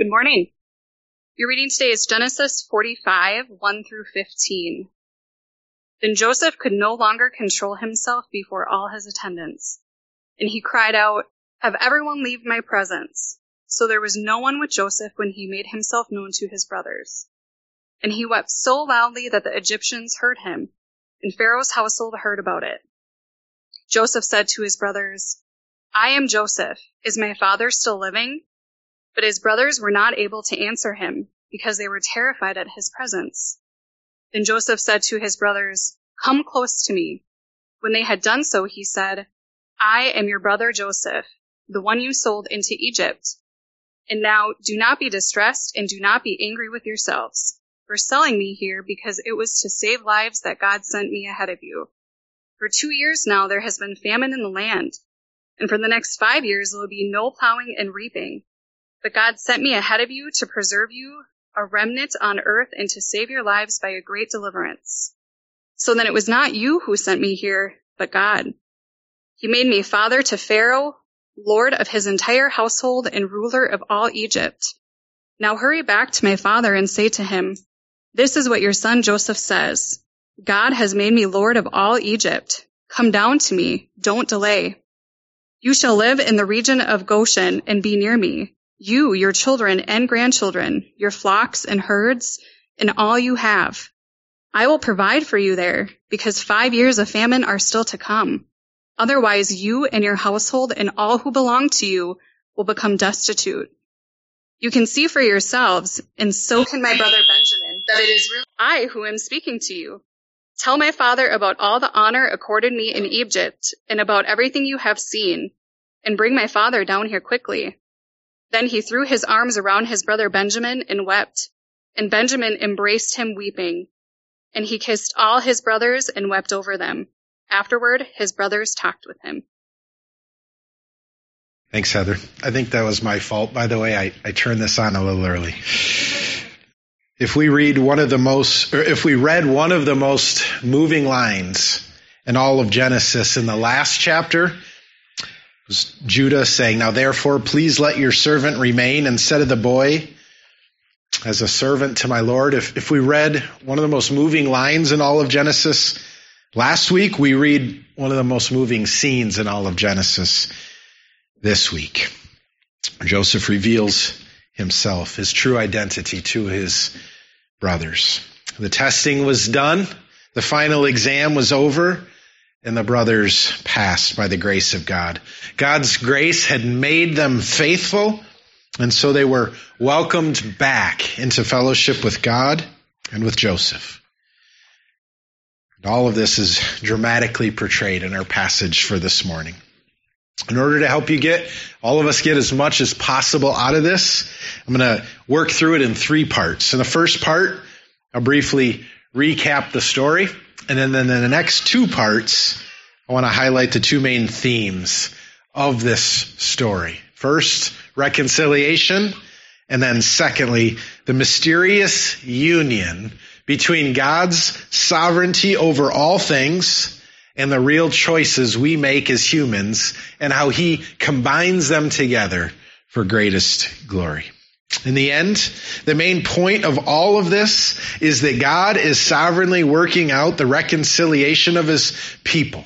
Good morning. Your reading today is Genesis 45, 1 through 15. Then Joseph could no longer control himself before all his attendants, and he cried out, Have everyone leave my presence. So there was no one with Joseph when he made himself known to his brothers. And he wept so loudly that the Egyptians heard him, and Pharaoh's household heard about it. Joseph said to his brothers, I am Joseph. Is my father still living? But his brothers were not able to answer him, because they were terrified at his presence. Then Joseph said to his brothers, Come close to me. When they had done so, he said, I am your brother Joseph, the one you sold into Egypt. And now do not be distressed and do not be angry with yourselves for selling me here because it was to save lives that God sent me ahead of you. For two years now there has been famine in the land, and for the next five years there will be no plowing and reaping. But God sent me ahead of you to preserve you, a remnant on earth, and to save your lives by a great deliverance. So then it was not you who sent me here, but God. He made me father to Pharaoh, lord of his entire household, and ruler of all Egypt. Now hurry back to my father and say to him, This is what your son Joseph says. God has made me lord of all Egypt. Come down to me. Don't delay. You shall live in the region of Goshen and be near me you, your children and grandchildren, your flocks and herds, and all you have. I will provide for you there, because five years of famine are still to come. Otherwise, you and your household and all who belong to you will become destitute. You can see for yourselves, and so can my brother Benjamin, that it is really I who am speaking to you. Tell my father about all the honor accorded me in Egypt, and about everything you have seen, and bring my father down here quickly. Then he threw his arms around his brother Benjamin and wept. And Benjamin embraced him weeping. And he kissed all his brothers and wept over them. Afterward, his brothers talked with him. Thanks, Heather. I think that was my fault. By the way, I, I turned this on a little early. If we read one of the most, or if we read one of the most moving lines in all of Genesis in the last chapter, Judah saying, Now therefore, please let your servant remain instead of the boy as a servant to my Lord. If, if we read one of the most moving lines in all of Genesis last week, we read one of the most moving scenes in all of Genesis this week. Joseph reveals himself, his true identity to his brothers. The testing was done. The final exam was over and the brothers passed by the grace of God. God's grace had made them faithful, and so they were welcomed back into fellowship with God and with Joseph. And all of this is dramatically portrayed in our passage for this morning. In order to help you get, all of us get as much as possible out of this, I'm going to work through it in three parts. In the first part, I'll briefly recap the story. And then, then in the next two parts, I want to highlight the two main themes of this story. First, reconciliation. And then secondly, the mysterious union between God's sovereignty over all things and the real choices we make as humans and how he combines them together for greatest glory. In the end, the main point of all of this is that God is sovereignly working out the reconciliation of his people.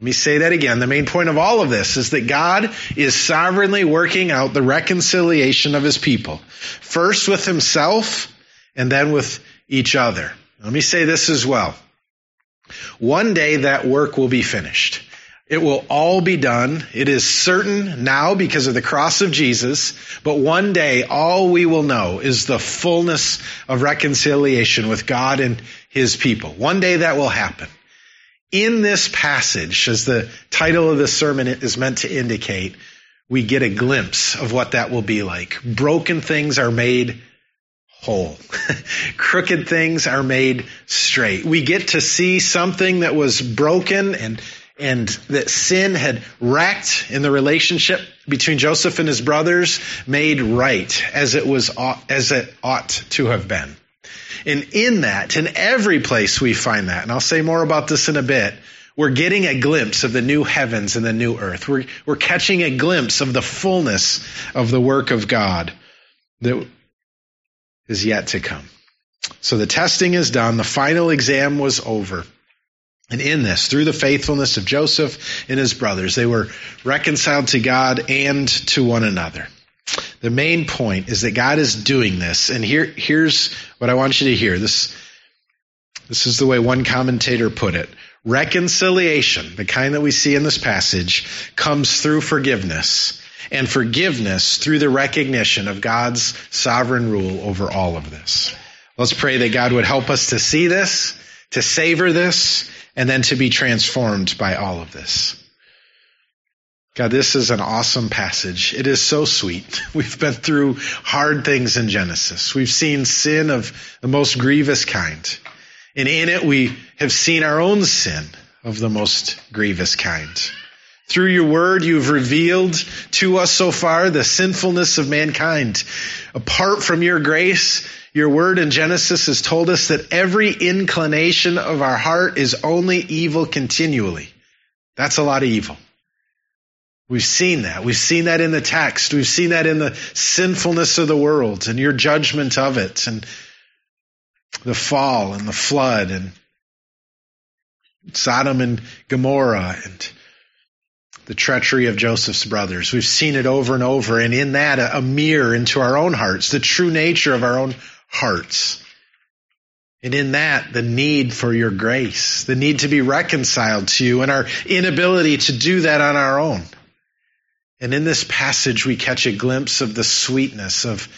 Let me say that again. The main point of all of this is that God is sovereignly working out the reconciliation of his people. First with himself and then with each other. Let me say this as well. One day that work will be finished. It will all be done. It is certain now because of the cross of Jesus, but one day all we will know is the fullness of reconciliation with God and His people. One day that will happen. In this passage, as the title of the sermon is meant to indicate, we get a glimpse of what that will be like. Broken things are made whole. Crooked things are made straight. We get to see something that was broken and and that sin had wrecked in the relationship between Joseph and his brothers made right as it was as it ought to have been. And in that, in every place we find that, and I'll say more about this in a bit, we're getting a glimpse of the new heavens and the new earth. We're, we're catching a glimpse of the fullness of the work of God that is yet to come. So the testing is done. The final exam was over. And in this, through the faithfulness of Joseph and his brothers, they were reconciled to God and to one another. The main point is that God is doing this. And here, here's what I want you to hear. This, this is the way one commentator put it. Reconciliation, the kind that we see in this passage, comes through forgiveness. And forgiveness through the recognition of God's sovereign rule over all of this. Let's pray that God would help us to see this, to savor this, and then to be transformed by all of this. God, this is an awesome passage. It is so sweet. We've been through hard things in Genesis. We've seen sin of the most grievous kind. And in it, we have seen our own sin of the most grievous kind. Through your word, you've revealed to us so far the sinfulness of mankind. Apart from your grace, your word in Genesis has told us that every inclination of our heart is only evil continually. That's a lot of evil. We've seen that. We've seen that in the text. We've seen that in the sinfulness of the world and your judgment of it and the fall and the flood and Sodom and Gomorrah and the treachery of Joseph's brothers. We've seen it over and over and in that a, mirror into our own hearts, the true nature of our own hearts. And in that, the need for your grace, the need to be reconciled to you and our inability to do that on our own. And in this passage, we catch a glimpse of the sweetness of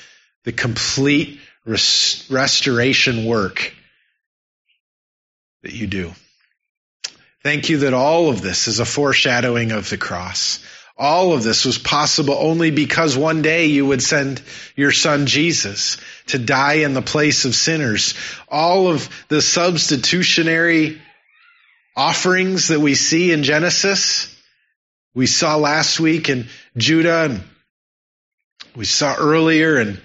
the complete res- restoration work that you do. Thank you that all of this is a foreshadowing of the cross. All of this was possible only because one day you would send your son Jesus to die in the place of sinners. All of the substitutionary offerings that we see in Genesis, we saw last week in Judah and we saw earlier in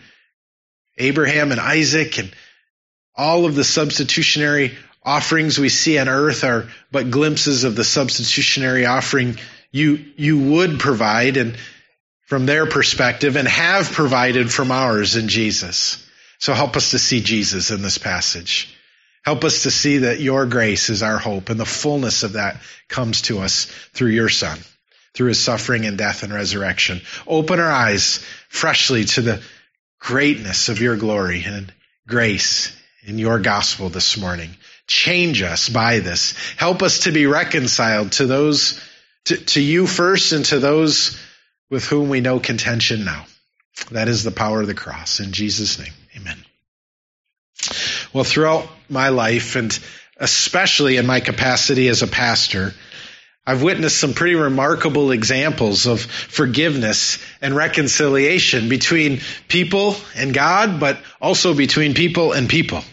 Abraham and Isaac and all of the substitutionary offerings we see on earth are but glimpses of the substitutionary offering you, you would provide and from their perspective and have provided from ours in Jesus. So help us to see Jesus in this passage. Help us to see that your grace is our hope and the fullness of that comes to us through your son, through his suffering and death and resurrection. Open our eyes freshly to the greatness of your glory and grace in your gospel this morning. Change us by this. Help us to be reconciled to those to, to you first and to those with whom we know contention now. That is the power of the cross. In Jesus' name, amen. Well, throughout my life, and especially in my capacity as a pastor, I've witnessed some pretty remarkable examples of forgiveness and reconciliation between people and God, but also between people and people.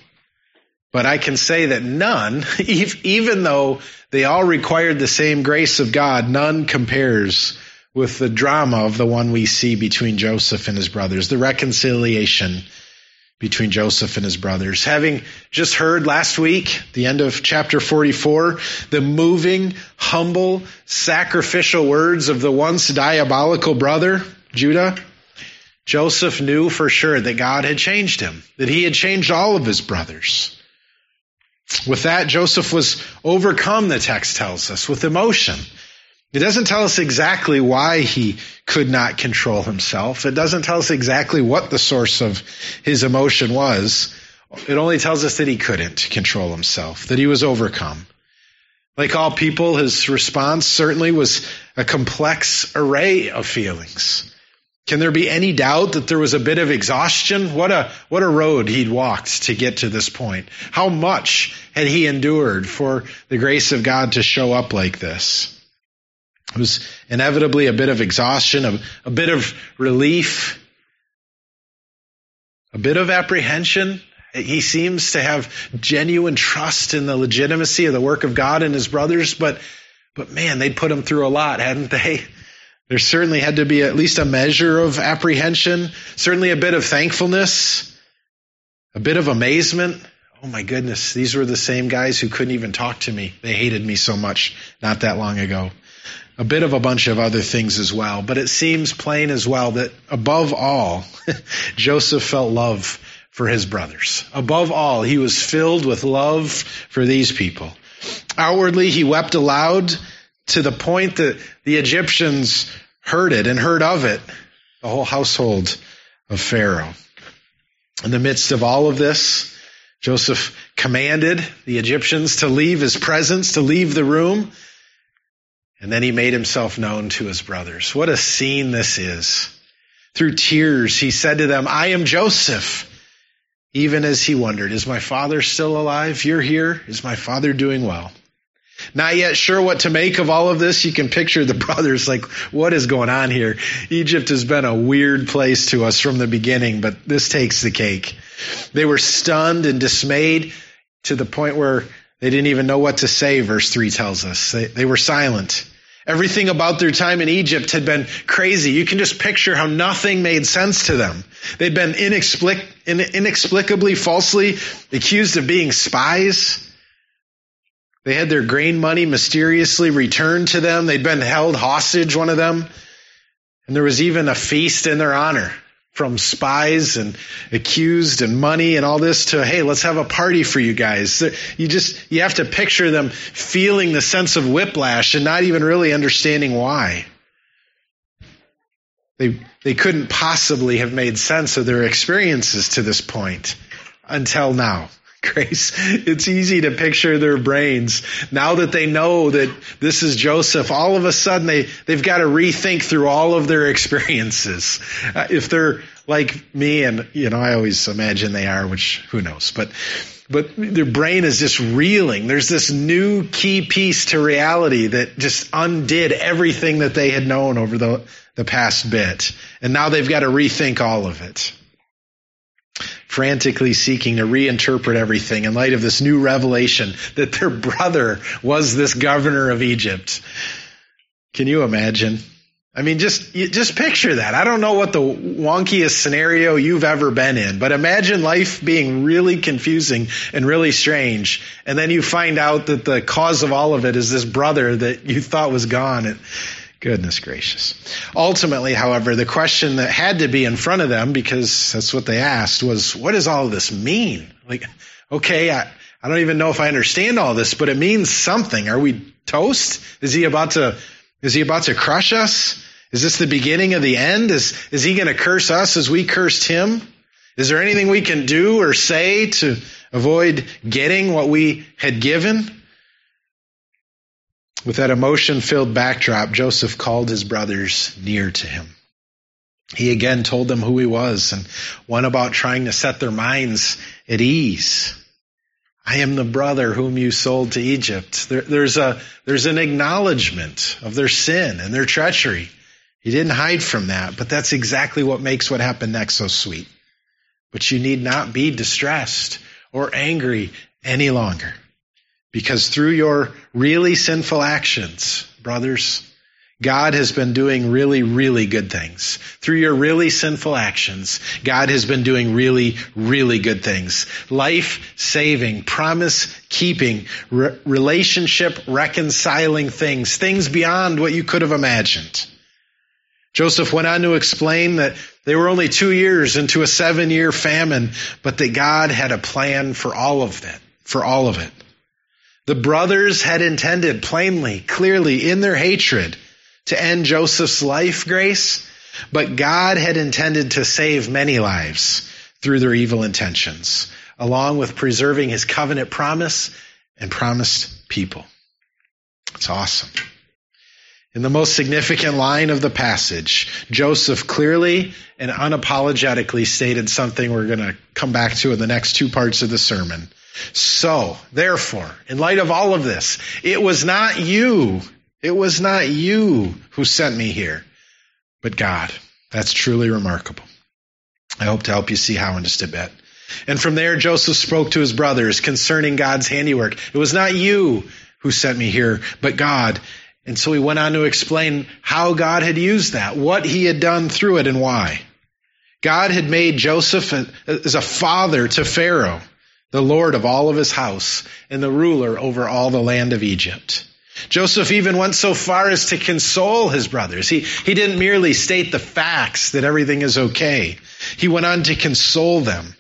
But I can say that none, even though they all required the same grace of God, none compares with the drama of the one we see between Joseph and his brothers, the reconciliation between Joseph and his brothers. Having just heard last week, the end of chapter 44, the moving, humble, sacrificial words of the once diabolical brother, Judah, Joseph knew for sure that God had changed him, that he had changed all of his brothers. With that, Joseph was overcome, the text tells us, with emotion. It doesn't tell us exactly why he could not control himself. It doesn't tell us exactly what the source of his emotion was. It only tells us that he couldn't control himself, that he was overcome. Like all people, his response certainly was a complex array of feelings. Can there be any doubt that there was a bit of exhaustion? What a, what a road he'd walked to get to this point. How much had he endured for the grace of God to show up like this? It was inevitably a bit of exhaustion, a, a bit of relief, a bit of apprehension. He seems to have genuine trust in the legitimacy of the work of God and his brothers, but, but man, they'd put him through a lot, hadn't they? There certainly had to be at least a measure of apprehension, certainly a bit of thankfulness, a bit of amazement. Oh my goodness, these were the same guys who couldn't even talk to me. They hated me so much not that long ago. a bit of a bunch of other things as well. But it seems plain as well that above all, Joseph felt love for his brothers. Above all, he was filled with love for these people. Outwardly, he wept aloud to the point that the Egyptians heard it and heard of it, the whole household of Pharaoh. In the midst of all of this, Joseph commanded the Egyptians to leave his presence, to leave the room, and then he made himself known to his brothers. What a scene this is. Through tears, he said to them, I am Joseph. Even as he wondered, is my father still alive? You're here. Is my father doing well? Not yet sure what to make of all of this. You can picture the brothers like, what is going on here? Egypt has been a weird place to us from the beginning, but this takes the cake. They were stunned and dismayed to the point where they didn't even know what to say, verse 3 tells us. They, they were silent. Everything about their time in Egypt had been crazy. You can just picture how nothing made sense to them. They'd been inexplic- inexplicably falsely accused of being spies. They had their grain money mysteriously returned to them. They'd been held hostage, one of them. And there was even a feast in their honor from spies and accused and money and all this to, hey, let's have a party for you guys. You just, you have to picture them feeling the sense of whiplash and not even really understanding why. They, they couldn't possibly have made sense of their experiences to this point until now. Grace, it's easy to picture their brains. Now that they know that this is Joseph, all of a sudden they, they've got to rethink through all of their experiences. Uh, if they're like me, and, you know, I always imagine they are, which who knows, but, but their brain is just reeling. There's this new key piece to reality that just undid everything that they had known over the, the past bit. And now they've got to rethink all of it frantically seeking to reinterpret everything in light of this new revelation that their brother was this governor of Egypt. Can you imagine? I mean, just, just picture that. I don't know what the wonkiest scenario you've ever been in, but imagine life being really confusing and really strange. And then you find out that the cause of all of it is this brother that you thought was gone. Goodness gracious. Ultimately, however, the question that had to be in front of them, because that's what they asked, was what does all this mean? Like, okay, I, I don't even know if I understand all this, but it means something. Are we toast? Is he about to, is he about to crush us? Is this the beginning of the end? Is, is he going to curse us as we cursed him? Is there anything we can do or say to avoid getting what we had given? With that emotion filled backdrop, Joseph called his brothers near to him. He again told them who he was and went about trying to set their minds at ease. I am the brother whom you sold to Egypt. There, there's a, there's an acknowledgement of their sin and their treachery. He didn't hide from that, but that's exactly what makes what happened next so sweet. But you need not be distressed or angry any longer. Because through your really sinful actions, brothers, God has been doing really, really good things. Through your really sinful actions, God has been doing really, really good things. Life saving, promise keeping, re- relationship reconciling things, things beyond what you could have imagined. Joseph went on to explain that they were only two years into a seven year famine, but that God had a plan for all of that, for all of it. The brothers had intended plainly, clearly in their hatred to end Joseph's life, grace, but God had intended to save many lives through their evil intentions, along with preserving his covenant promise and promised people. It's awesome. In the most significant line of the passage, Joseph clearly and unapologetically stated something we're going to come back to in the next two parts of the sermon. So, therefore, in light of all of this, it was not you, it was not you who sent me here, but God. That's truly remarkable. I hope to help you see how in just a bit. And from there, Joseph spoke to his brothers concerning God's handiwork. It was not you who sent me here, but God. And so he went on to explain how God had used that, what he had done through it, and why. God had made Joseph as a father to Pharaoh the Lord of all of his house, and the ruler over all the land of Egypt. Joseph even went so far as to console his brothers. He, he didn't merely state the facts that everything is okay. He went on to console them.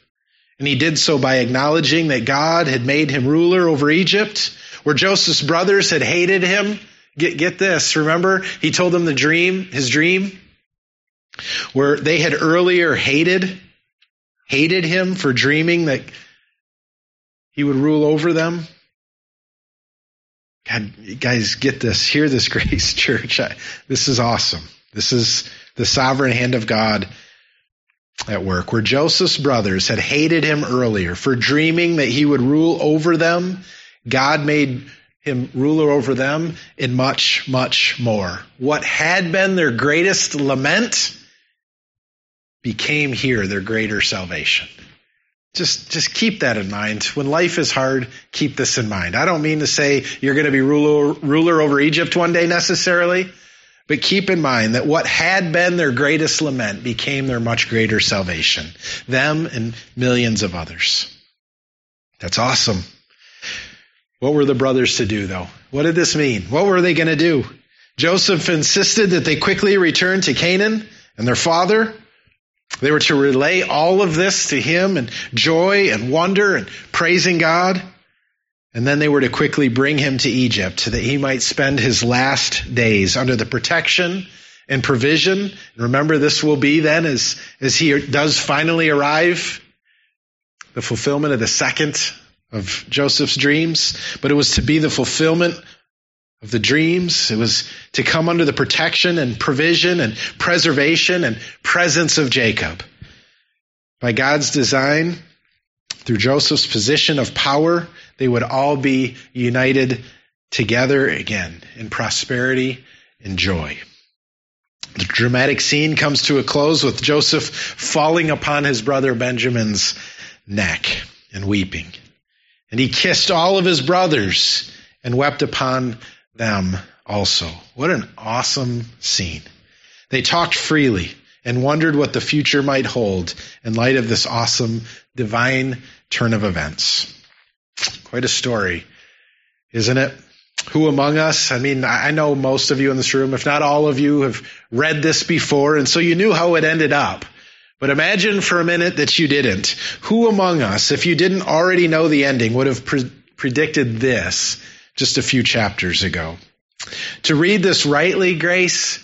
And he did so by acknowledging that God had made him ruler over Egypt, where Joseph's brothers had hated him. Get, get this, remember? He told them the dream, his dream, where they had earlier hated, hated him for dreaming that he would rule over them. God, guys, get this. Hear this, Grace Church. I, this is awesome. This is the sovereign hand of God at work, where Joseph's brothers had hated him earlier for dreaming that he would rule over them. God made him ruler over them in much, much more. What had been their greatest lament became here their greater salvation. Just, just keep that in mind. When life is hard, keep this in mind. I don't mean to say you're going to be ruler, ruler over Egypt one day necessarily, but keep in mind that what had been their greatest lament became their much greater salvation. Them and millions of others. That's awesome. What were the brothers to do though? What did this mean? What were they going to do? Joseph insisted that they quickly return to Canaan and their father they were to relay all of this to him and joy and wonder and praising God. And then they were to quickly bring him to Egypt so that he might spend his last days under the protection and provision. Remember, this will be then as, as he does finally arrive, the fulfillment of the second of Joseph's dreams. But it was to be the fulfillment of the dreams. It was to come under the protection and provision and preservation and presence of Jacob. By God's design, through Joseph's position of power, they would all be united together again in prosperity and joy. The dramatic scene comes to a close with Joseph falling upon his brother Benjamin's neck and weeping. And he kissed all of his brothers and wept upon them also. What an awesome scene. They talked freely and wondered what the future might hold in light of this awesome divine turn of events. Quite a story, isn't it? Who among us, I mean, I know most of you in this room, if not all of you, have read this before, and so you knew how it ended up. But imagine for a minute that you didn't. Who among us, if you didn't already know the ending, would have pre- predicted this just a few chapters ago. To read this rightly, Grace,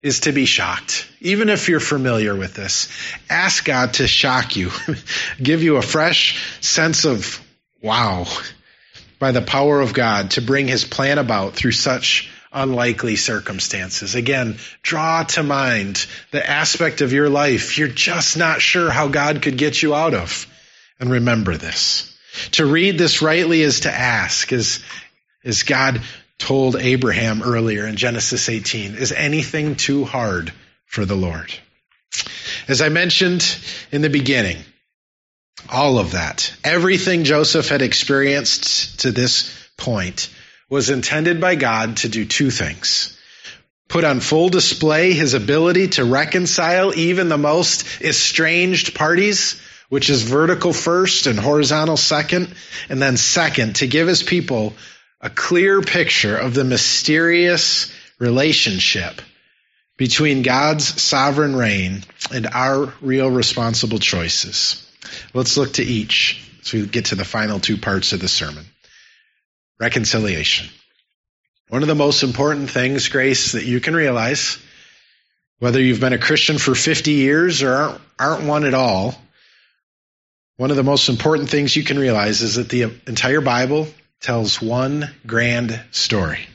is to be shocked. Even if you're familiar with this, ask God to shock you, give you a fresh sense of wow by the power of God to bring his plan about through such unlikely circumstances. Again, draw to mind the aspect of your life you're just not sure how God could get you out of. And remember this. To read this rightly is to ask, is, as God told Abraham earlier in Genesis 18, is anything too hard for the Lord? As I mentioned in the beginning, all of that, everything Joseph had experienced to this point was intended by God to do two things. Put on full display his ability to reconcile even the most estranged parties, which is vertical first and horizontal second, and then second, to give his people a clear picture of the mysterious relationship between God's sovereign reign and our real responsible choices. Let's look to each as we get to the final two parts of the sermon. Reconciliation. One of the most important things, Grace, that you can realize, whether you've been a Christian for 50 years or aren't, aren't one at all, one of the most important things you can realize is that the entire Bible tells one grand story.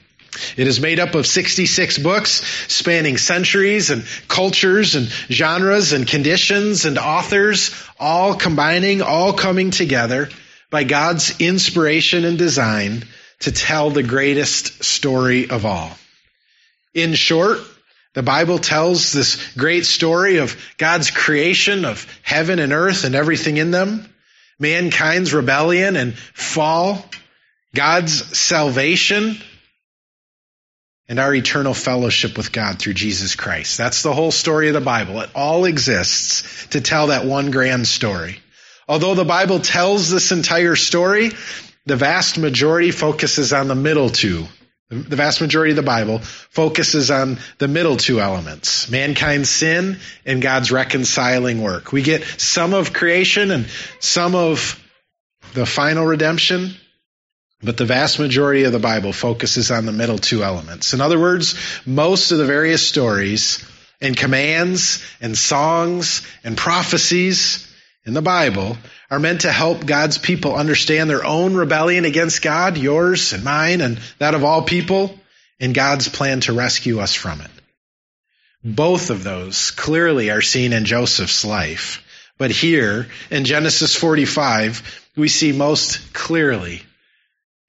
It is made up of 66 books spanning centuries and cultures and genres and conditions and authors, all combining, all coming together by God's inspiration and design to tell the greatest story of all. In short, the Bible tells this great story of God's creation of heaven and earth and everything in them, mankind's rebellion and fall, God's salvation and our eternal fellowship with God through Jesus Christ. That's the whole story of the Bible. It all exists to tell that one grand story. Although the Bible tells this entire story, the vast majority focuses on the middle two the vast majority of the Bible focuses on the middle two elements mankind's sin and God's reconciling work. We get some of creation and some of the final redemption, but the vast majority of the Bible focuses on the middle two elements. In other words, most of the various stories and commands and songs and prophecies in the Bible are meant to help God's people understand their own rebellion against God, yours and mine and that of all people, and God's plan to rescue us from it. Both of those clearly are seen in Joseph's life. But here in Genesis 45, we see most clearly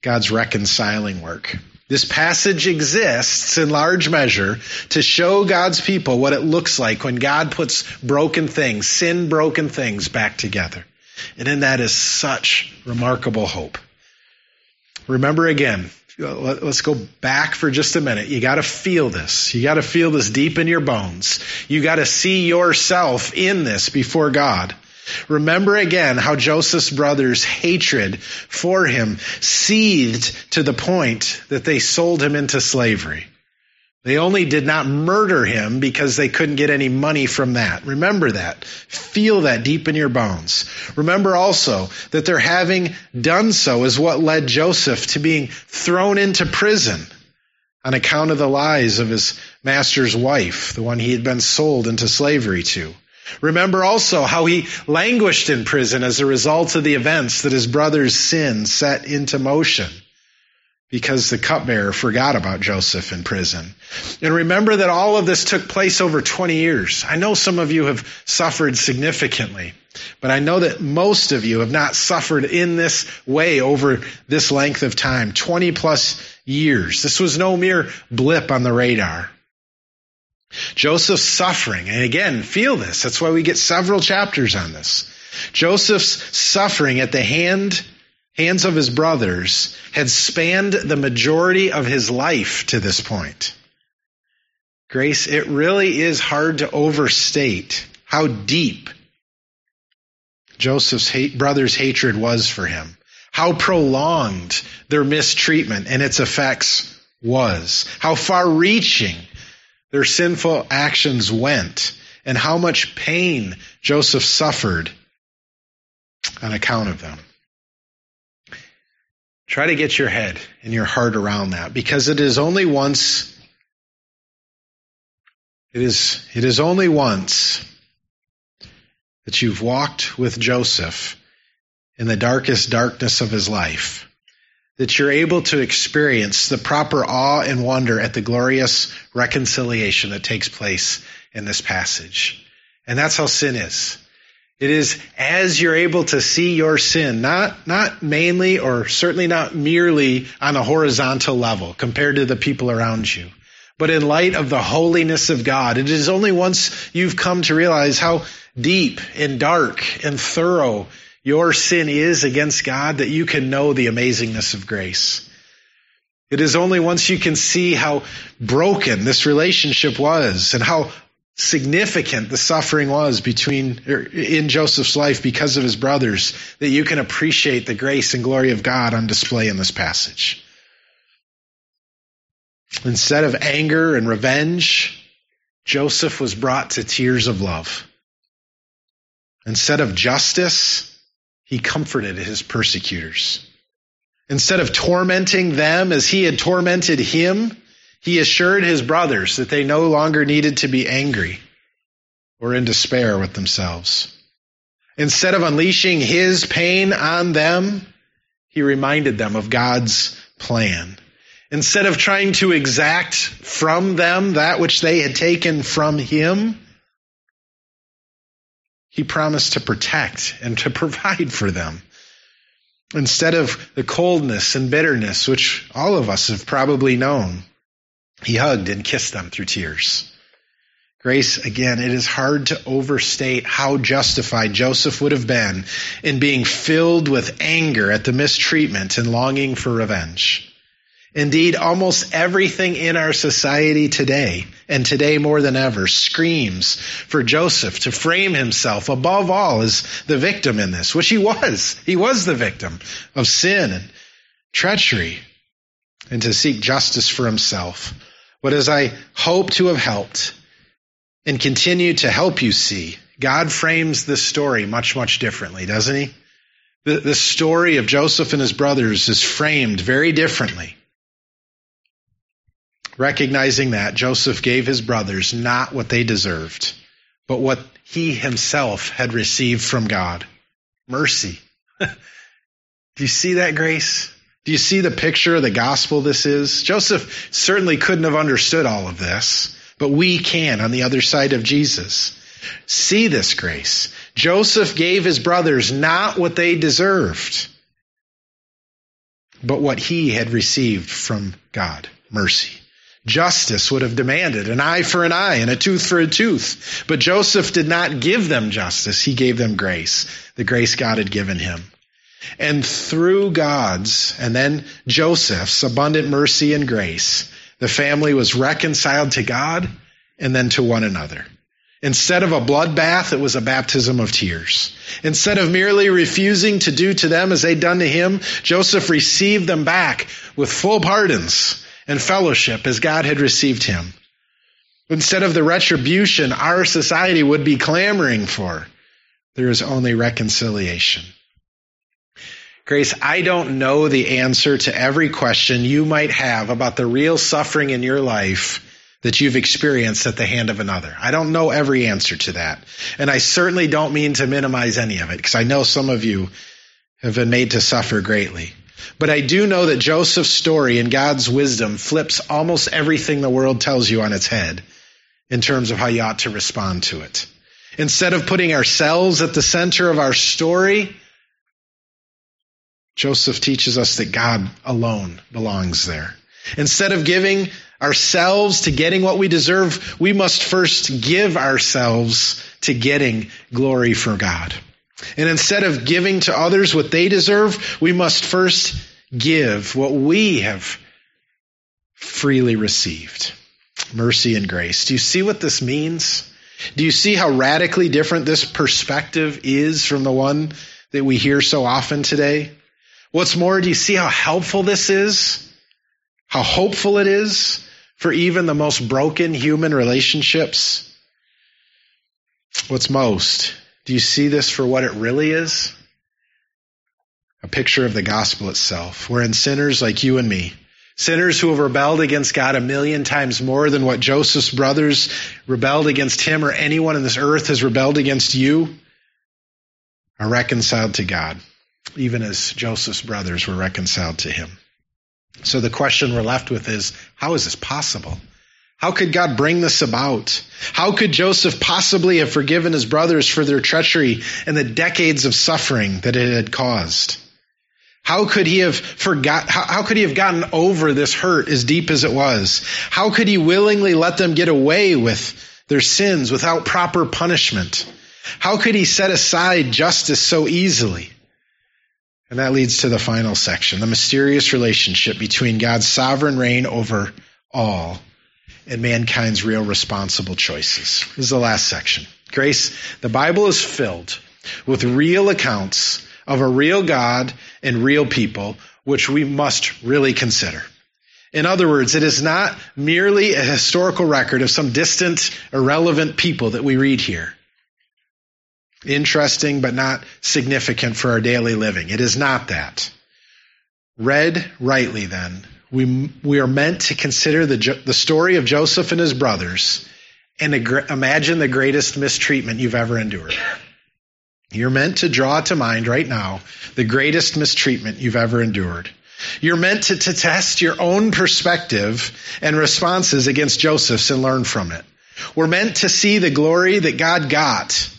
God's reconciling work. This passage exists in large measure to show God's people what it looks like when God puts broken things, sin broken things back together. And in that is such remarkable hope. Remember again, let's go back for just a minute. You got to feel this. You got to feel this deep in your bones. You got to see yourself in this before God. Remember again how Joseph's brothers' hatred for him seethed to the point that they sold him into slavery. They only did not murder him because they couldn't get any money from that. Remember that. Feel that deep in your bones. Remember also that their having done so is what led Joseph to being thrown into prison on account of the lies of his master's wife, the one he had been sold into slavery to. Remember also how he languished in prison as a result of the events that his brother's sin set into motion because the cupbearer forgot about Joseph in prison. And remember that all of this took place over 20 years. I know some of you have suffered significantly, but I know that most of you have not suffered in this way over this length of time, 20 plus years. This was no mere blip on the radar. Joseph's suffering, and again, feel this. That's why we get several chapters on this. Joseph's suffering at the hand, hands of his brothers had spanned the majority of his life to this point. Grace, it really is hard to overstate how deep Joseph's hate, brother's hatred was for him, how prolonged their mistreatment and its effects was, how far reaching their sinful actions went and how much pain Joseph suffered on account of them. Try to get your head and your heart around that because it is only once it is it is only once that you've walked with Joseph in the darkest darkness of his life that you're able to experience the proper awe and wonder at the glorious reconciliation that takes place in this passage. And that's how sin is. It is as you're able to see your sin, not, not mainly or certainly not merely on a horizontal level compared to the people around you, but in light of the holiness of God. It is only once you've come to realize how deep and dark and thorough your sin is against God that you can know the amazingness of grace. It is only once you can see how broken this relationship was and how significant the suffering was between er, in Joseph's life because of his brothers that you can appreciate the grace and glory of God on display in this passage. Instead of anger and revenge, Joseph was brought to tears of love. Instead of justice, he comforted his persecutors. Instead of tormenting them as he had tormented him, he assured his brothers that they no longer needed to be angry or in despair with themselves. Instead of unleashing his pain on them, he reminded them of God's plan. Instead of trying to exact from them that which they had taken from him, he promised to protect and to provide for them. Instead of the coldness and bitterness, which all of us have probably known, he hugged and kissed them through tears. Grace, again, it is hard to overstate how justified Joseph would have been in being filled with anger at the mistreatment and longing for revenge. Indeed, almost everything in our society today, and today more than ever, screams for Joseph to frame himself above all as the victim in this, which he was. He was the victim of sin and treachery. and to seek justice for himself. But as I hope to have helped and continue to help you see, God frames this story much, much differently, doesn't he? The, the story of Joseph and his brothers is framed very differently. Recognizing that, Joseph gave his brothers not what they deserved, but what he himself had received from God mercy. Do you see that grace? Do you see the picture of the gospel this is? Joseph certainly couldn't have understood all of this, but we can on the other side of Jesus. See this grace. Joseph gave his brothers not what they deserved, but what he had received from God mercy. Justice would have demanded an eye for an eye and a tooth for a tooth. But Joseph did not give them justice. He gave them grace, the grace God had given him. And through God's and then Joseph's abundant mercy and grace, the family was reconciled to God and then to one another. Instead of a bloodbath, it was a baptism of tears. Instead of merely refusing to do to them as they'd done to him, Joseph received them back with full pardons and fellowship as God had received him. Instead of the retribution our society would be clamoring for, there is only reconciliation. Grace, I don't know the answer to every question you might have about the real suffering in your life that you've experienced at the hand of another. I don't know every answer to that. And I certainly don't mean to minimize any of it because I know some of you have been made to suffer greatly. But I do know that Joseph's story and God's wisdom flips almost everything the world tells you on its head in terms of how you ought to respond to it. Instead of putting ourselves at the center of our story, Joseph teaches us that God alone belongs there. Instead of giving ourselves to getting what we deserve, we must first give ourselves to getting glory for God. And instead of giving to others what they deserve, we must first give what we have freely received mercy and grace. Do you see what this means? Do you see how radically different this perspective is from the one that we hear so often today? What's more, do you see how helpful this is? How hopeful it is for even the most broken human relationships? What's most, do you see this for what it really is? A picture of the gospel itself, wherein sinners like you and me, sinners who have rebelled against God a million times more than what Joseph's brothers rebelled against him or anyone on this earth has rebelled against you, are reconciled to God, even as Joseph's brothers were reconciled to him. So the question we're left with is, how is this possible? How could God bring this about? How could Joseph possibly have forgiven his brothers for their treachery and the decades of suffering that it had caused? How could he have forgot, how, how, could he have gotten over this hurt as deep as it was? How could he willingly let them get away with their sins without proper punishment? How could he set aside justice so easily? And that leads to the final section, the mysterious relationship between God's sovereign reign over all and mankind's real responsible choices. This is the last section. Grace, the Bible is filled with real accounts of a real God and real people, which we must really consider. In other words, it is not merely a historical record of some distant, irrelevant people that we read here. Interesting, but not significant for our daily living. It is not that. Read rightly, then, we, we are meant to consider the, the story of Joseph and his brothers and imagine the greatest mistreatment you've ever endured. You're meant to draw to mind right now the greatest mistreatment you've ever endured. You're meant to, to test your own perspective and responses against Joseph's and learn from it. We're meant to see the glory that God got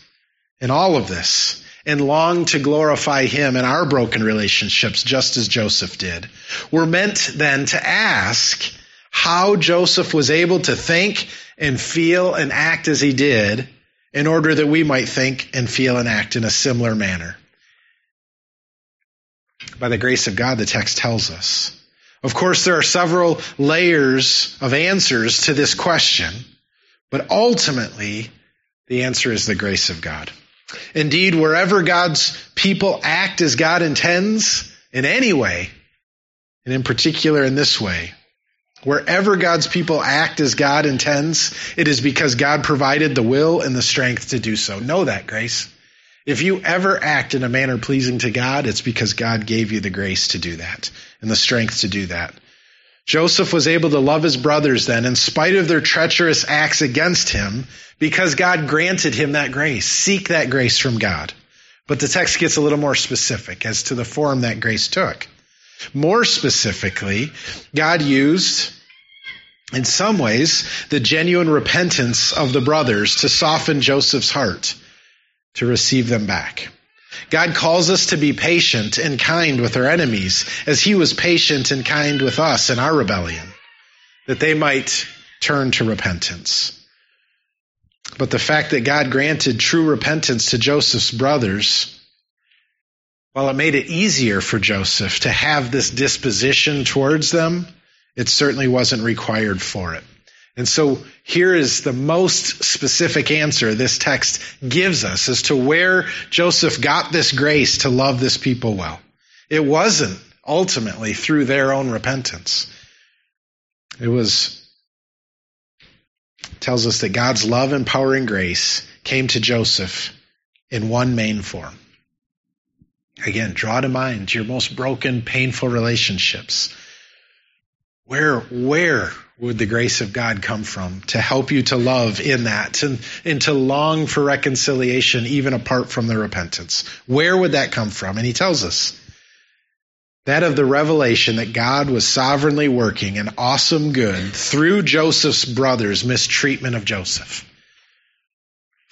in all of this and long to glorify Him in our broken relationships, just as Joseph did. We're meant then to ask how Joseph was able to think and feel and act as he did in order that we might think and feel and act in a similar manner. By the grace of God, the text tells us. Of course, there are several layers of answers to this question, but ultimately, the answer is the grace of God. Indeed, wherever God's people act as God intends in any way, and in particular in this way. Wherever God's people act as God intends, it is because God provided the will and the strength to do so. Know that, Grace. If you ever act in a manner pleasing to God, it's because God gave you the grace to do that and the strength to do that. Joseph was able to love his brothers then in spite of their treacherous acts against him because God granted him that grace. Seek that grace from God. But the text gets a little more specific as to the form that grace took. More specifically, God used, in some ways, the genuine repentance of the brothers to soften Joseph's heart to receive them back. God calls us to be patient and kind with our enemies as he was patient and kind with us in our rebellion, that they might turn to repentance. But the fact that God granted true repentance to Joseph's brothers, while it made it easier for Joseph to have this disposition towards them, it certainly wasn't required for it. And so here is the most specific answer this text gives us as to where Joseph got this grace to love this people well. It wasn't ultimately through their own repentance. It was tells us that God's love and power and grace came to Joseph in one main form. Again, draw to mind your most broken, painful relationships. Where, where would the grace of God come from to help you to love in that and, and to long for reconciliation even apart from the repentance? Where would that come from? And he tells us that of the revelation that God was sovereignly working an awesome good through Joseph's brothers' mistreatment of Joseph.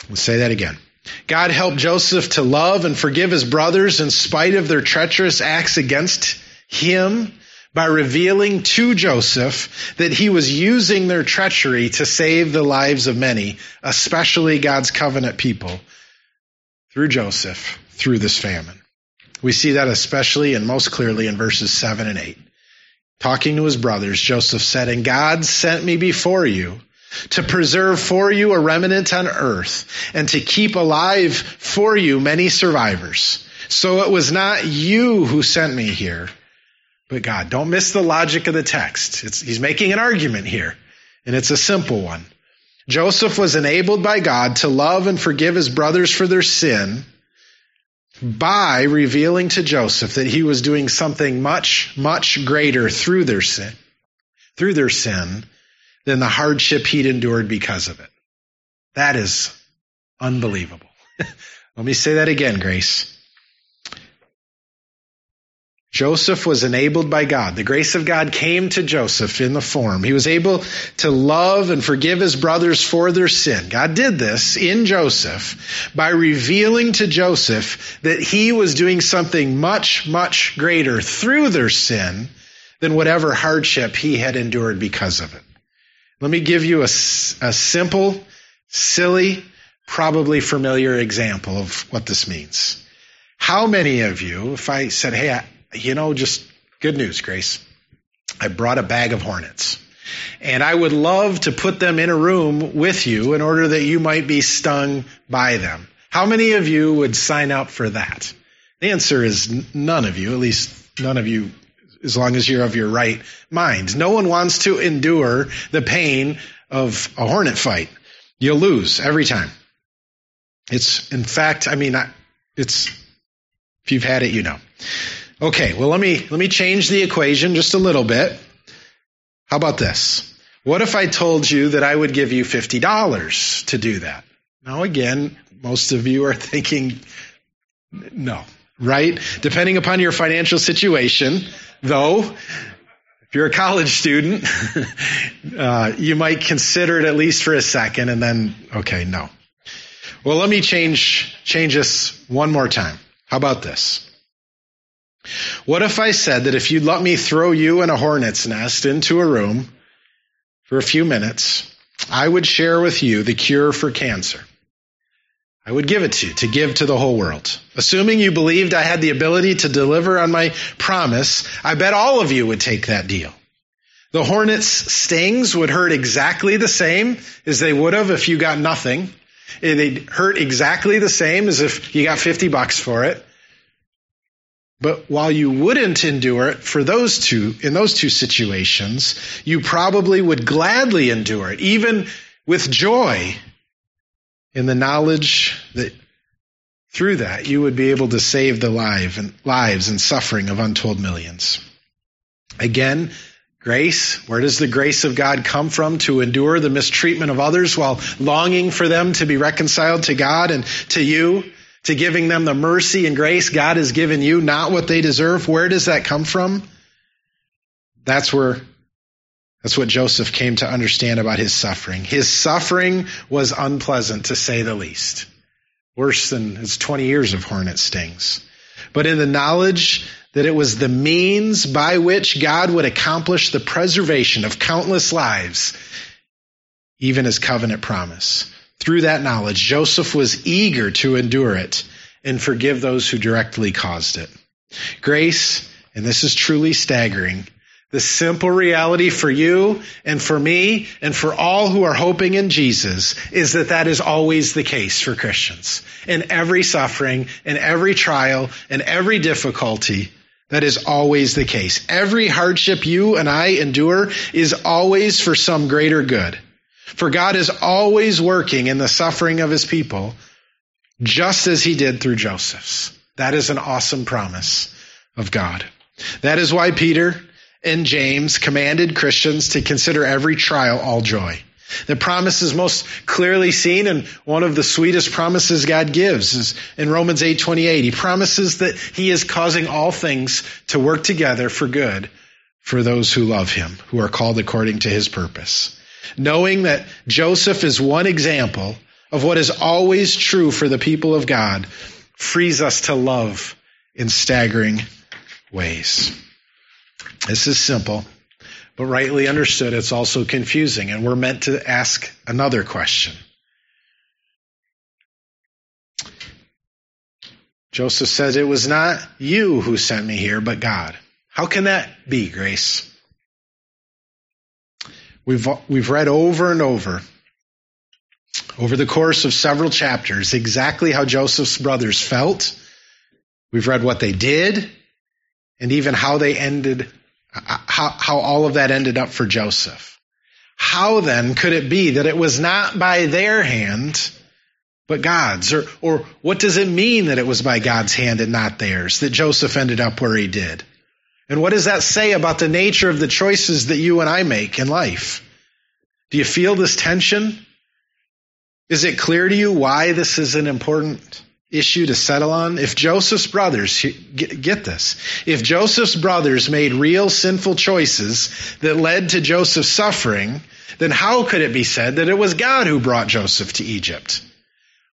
Let's say that again. God helped Joseph to love and forgive his brothers in spite of their treacherous acts against him by revealing to Joseph that he was using their treachery to save the lives of many, especially God's covenant people, through Joseph, through this famine. We see that especially and most clearly in verses 7 and 8. Talking to his brothers, Joseph said, And God sent me before you to preserve for you a remnant on earth and to keep alive for you many survivors. So it was not you who sent me here, but God. Don't miss the logic of the text. It's, he's making an argument here, and it's a simple one. Joseph was enabled by God to love and forgive his brothers for their sin by revealing to Joseph that he was doing something much, much greater through their sin, through their sin than the hardship he'd endured because of it. That is unbelievable. Let me say that again, Grace. Joseph was enabled by God. The grace of God came to Joseph in the form. He was able to love and forgive his brothers for their sin. God did this in Joseph by revealing to Joseph that he was doing something much, much greater through their sin than whatever hardship he had endured because of it. Let me give you a, a simple, silly, probably familiar example of what this means. How many of you, if I said, hey, I, you know, just good news, Grace. I brought a bag of hornets. And I would love to put them in a room with you in order that you might be stung by them. How many of you would sign up for that? The answer is none of you, at least none of you, as long as you're of your right mind. No one wants to endure the pain of a hornet fight. You'll lose every time. It's, in fact, I mean, it's, if you've had it, you know. Okay, well let me let me change the equation just a little bit. How about this? What if I told you that I would give you $50 to do that? Now again, most of you are thinking no, right? Depending upon your financial situation, though, if you're a college student, uh, you might consider it at least for a second and then, okay, no. Well, let me change, change this one more time. How about this? What if I said that if you'd let me throw you in a hornet's nest into a room for a few minutes, I would share with you the cure for cancer? I would give it to you to give to the whole world. Assuming you believed I had the ability to deliver on my promise, I bet all of you would take that deal. The hornet's stings would hurt exactly the same as they would have if you got nothing. They'd hurt exactly the same as if you got 50 bucks for it. But while you wouldn't endure it for those two, in those two situations, you probably would gladly endure it, even with joy in the knowledge that through that you would be able to save the life and, lives and suffering of untold millions. Again, grace, where does the grace of God come from to endure the mistreatment of others while longing for them to be reconciled to God and to you? To giving them the mercy and grace God has given you, not what they deserve. Where does that come from? That's where, that's what Joseph came to understand about his suffering. His suffering was unpleasant to say the least. Worse than his 20 years of hornet stings. But in the knowledge that it was the means by which God would accomplish the preservation of countless lives, even as covenant promise. Through that knowledge, Joseph was eager to endure it and forgive those who directly caused it. Grace, and this is truly staggering, the simple reality for you and for me and for all who are hoping in Jesus is that that is always the case for Christians. In every suffering, in every trial, in every difficulty, that is always the case. Every hardship you and I endure is always for some greater good. For God is always working in the suffering of his people, just as he did through Joseph's. That is an awesome promise of God. That is why Peter and James commanded Christians to consider every trial all joy. The promise is most clearly seen and one of the sweetest promises God gives is in Romans 8:28. He promises that he is causing all things to work together for good for those who love him, who are called according to his purpose. Knowing that Joseph is one example of what is always true for the people of God frees us to love in staggering ways. This is simple, but rightly understood, it's also confusing, and we're meant to ask another question. Joseph says, It was not you who sent me here, but God. How can that be, Grace? We've, we've read over and over, over the course of several chapters, exactly how Joseph's brothers felt. We've read what they did, and even how they ended, how, how all of that ended up for Joseph. How then could it be that it was not by their hand, but God's? Or, or what does it mean that it was by God's hand and not theirs, that Joseph ended up where he did? And what does that say about the nature of the choices that you and I make in life? Do you feel this tension? Is it clear to you why this is an important issue to settle on? If Joseph's brothers, get this, if Joseph's brothers made real sinful choices that led to Joseph's suffering, then how could it be said that it was God who brought Joseph to Egypt?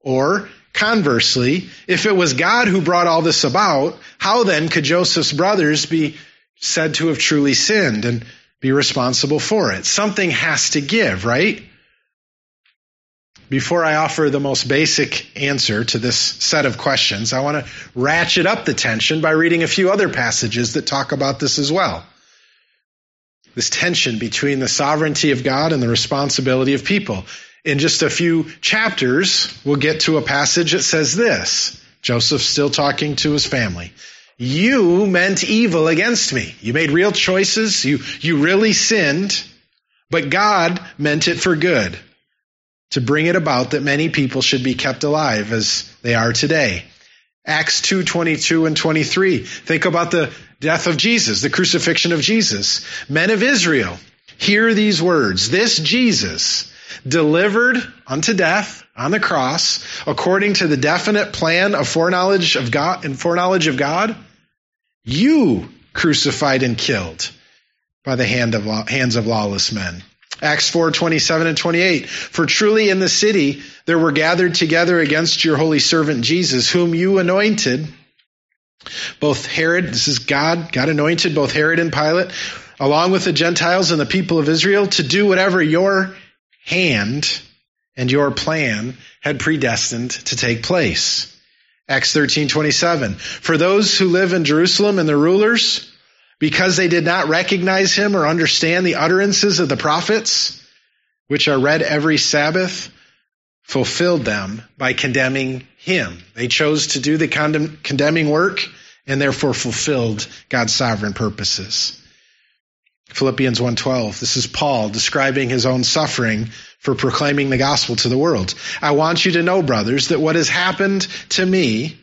Or, conversely, if it was God who brought all this about, how then could Joseph's brothers be said to have truly sinned and be responsible for it? Something has to give, right? Before I offer the most basic answer to this set of questions, I want to ratchet up the tension by reading a few other passages that talk about this as well. This tension between the sovereignty of God and the responsibility of people. In just a few chapters, we'll get to a passage that says this. Joseph's still talking to his family. You meant evil against me. You made real choices. You, you really sinned, but God meant it for good to bring it about that many people should be kept alive as they are today. Acts 2, 22 and 23. Think about the death of Jesus, the crucifixion of Jesus. Men of Israel, hear these words. This Jesus, delivered unto death on the cross, according to the definite plan of foreknowledge of God and foreknowledge of God, you crucified and killed by the hand of, hands of lawless men. Acts 4, 27 and 28. For truly in the city there were gathered together against your holy servant Jesus, whom you anointed. Both Herod, this is God, God anointed both Herod and Pilate, along with the Gentiles and the people of Israel, to do whatever your hand and your plan had predestined to take place. Acts 13:27. For those who live in Jerusalem and the rulers, because they did not recognize him or understand the utterances of the prophets, which are read every Sabbath, fulfilled them by condemning him. They chose to do the condemning work and therefore fulfilled God's sovereign purposes. Philippians 1:12. This is Paul describing his own suffering for proclaiming the gospel to the world. I want you to know, brothers, that what has happened to me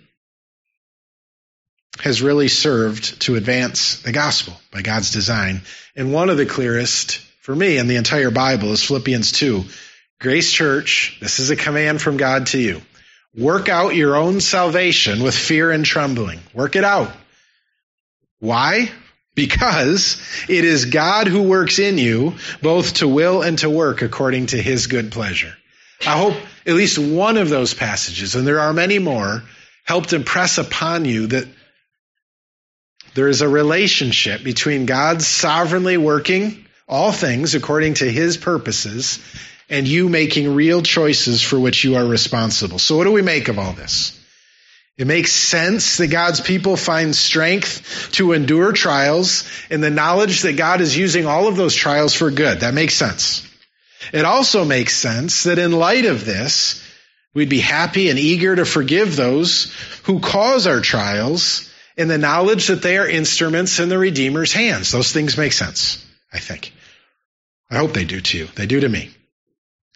has really served to advance the gospel by God's design. And one of the clearest for me in the entire Bible is Philippians 2. Grace Church, this is a command from God to you. Work out your own salvation with fear and trembling. Work it out. Why? Because it is God who works in you both to will and to work according to his good pleasure. I hope at least one of those passages, and there are many more, helped impress upon you that there is a relationship between God's sovereignly working all things according to his purposes and you making real choices for which you are responsible. So what do we make of all this? It makes sense that God's people find strength to endure trials in the knowledge that God is using all of those trials for good. That makes sense. It also makes sense that in light of this, we'd be happy and eager to forgive those who cause our trials in the knowledge that they are instruments in the Redeemer's hands. Those things make sense, I think. I hope they do to you. They do to me.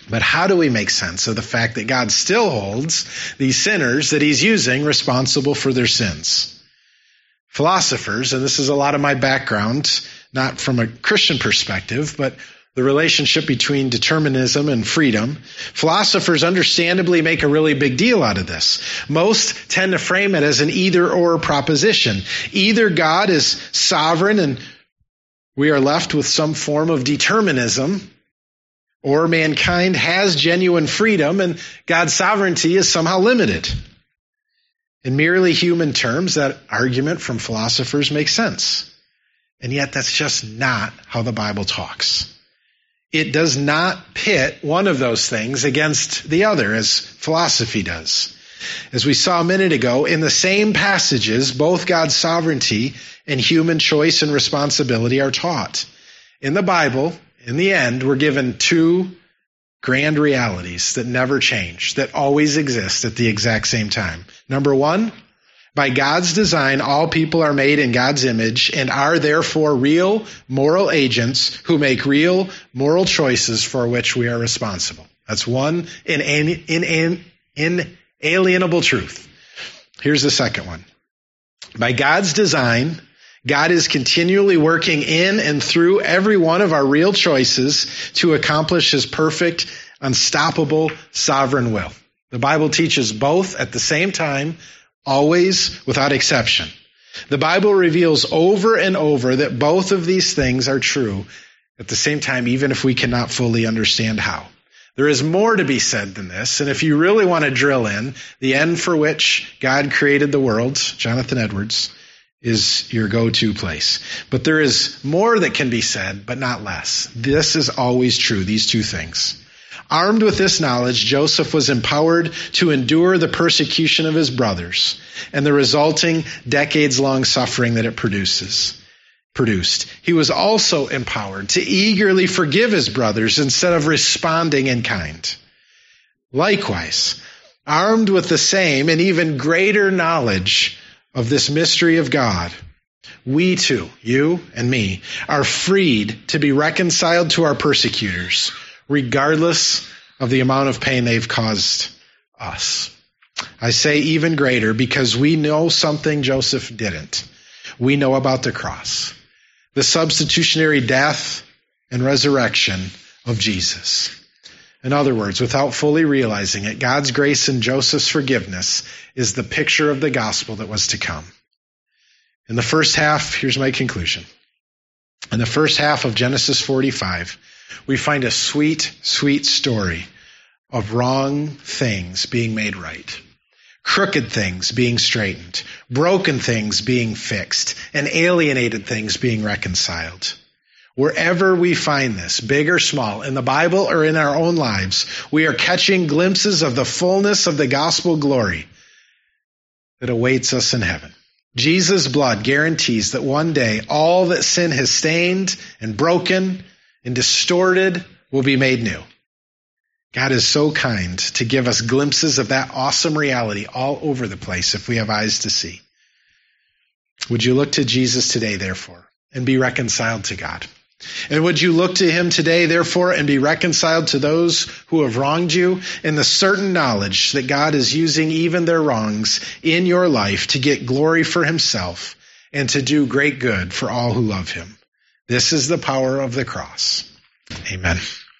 But how do we make sense of the fact that God still holds these sinners that he's using responsible for their sins? Philosophers, and this is a lot of my background, not from a Christian perspective, but the relationship between determinism and freedom. Philosophers understandably make a really big deal out of this. Most tend to frame it as an either or proposition. Either God is sovereign and we are left with some form of determinism, or mankind has genuine freedom and God's sovereignty is somehow limited. In merely human terms, that argument from philosophers makes sense. And yet that's just not how the Bible talks. It does not pit one of those things against the other as philosophy does. As we saw a minute ago, in the same passages, both God's sovereignty and human choice and responsibility are taught. In the Bible, in the end, we're given two grand realities that never change, that always exist at the exact same time. Number one, by God's design, all people are made in God's image and are therefore real moral agents who make real moral choices for which we are responsible. That's one in, in, in, inalienable truth. Here's the second one. By God's design, God is continually working in and through every one of our real choices to accomplish his perfect, unstoppable, sovereign will. The Bible teaches both at the same time, always without exception. The Bible reveals over and over that both of these things are true at the same time, even if we cannot fully understand how. There is more to be said than this, and if you really want to drill in, the end for which God created the world, Jonathan Edwards, is your go-to place. But there is more that can be said, but not less. This is always true, these two things. Armed with this knowledge, Joseph was empowered to endure the persecution of his brothers and the resulting decades long suffering that it produces. Produced. He was also empowered to eagerly forgive his brothers instead of responding in kind. Likewise, armed with the same and even greater knowledge, of this mystery of God, we too, you and me, are freed to be reconciled to our persecutors, regardless of the amount of pain they've caused us. I say even greater because we know something Joseph didn't. We know about the cross, the substitutionary death and resurrection of Jesus. In other words, without fully realizing it, God's grace and Joseph's forgiveness is the picture of the gospel that was to come. In the first half, here's my conclusion. In the first half of Genesis 45, we find a sweet, sweet story of wrong things being made right. Crooked things being straightened, broken things being fixed, and alienated things being reconciled. Wherever we find this, big or small, in the Bible or in our own lives, we are catching glimpses of the fullness of the gospel glory that awaits us in heaven. Jesus' blood guarantees that one day all that sin has stained and broken and distorted will be made new. God is so kind to give us glimpses of that awesome reality all over the place if we have eyes to see. Would you look to Jesus today, therefore, and be reconciled to God? And would you look to him today, therefore, and be reconciled to those who have wronged you in the certain knowledge that God is using even their wrongs in your life to get glory for himself and to do great good for all who love him? This is the power of the cross. Amen.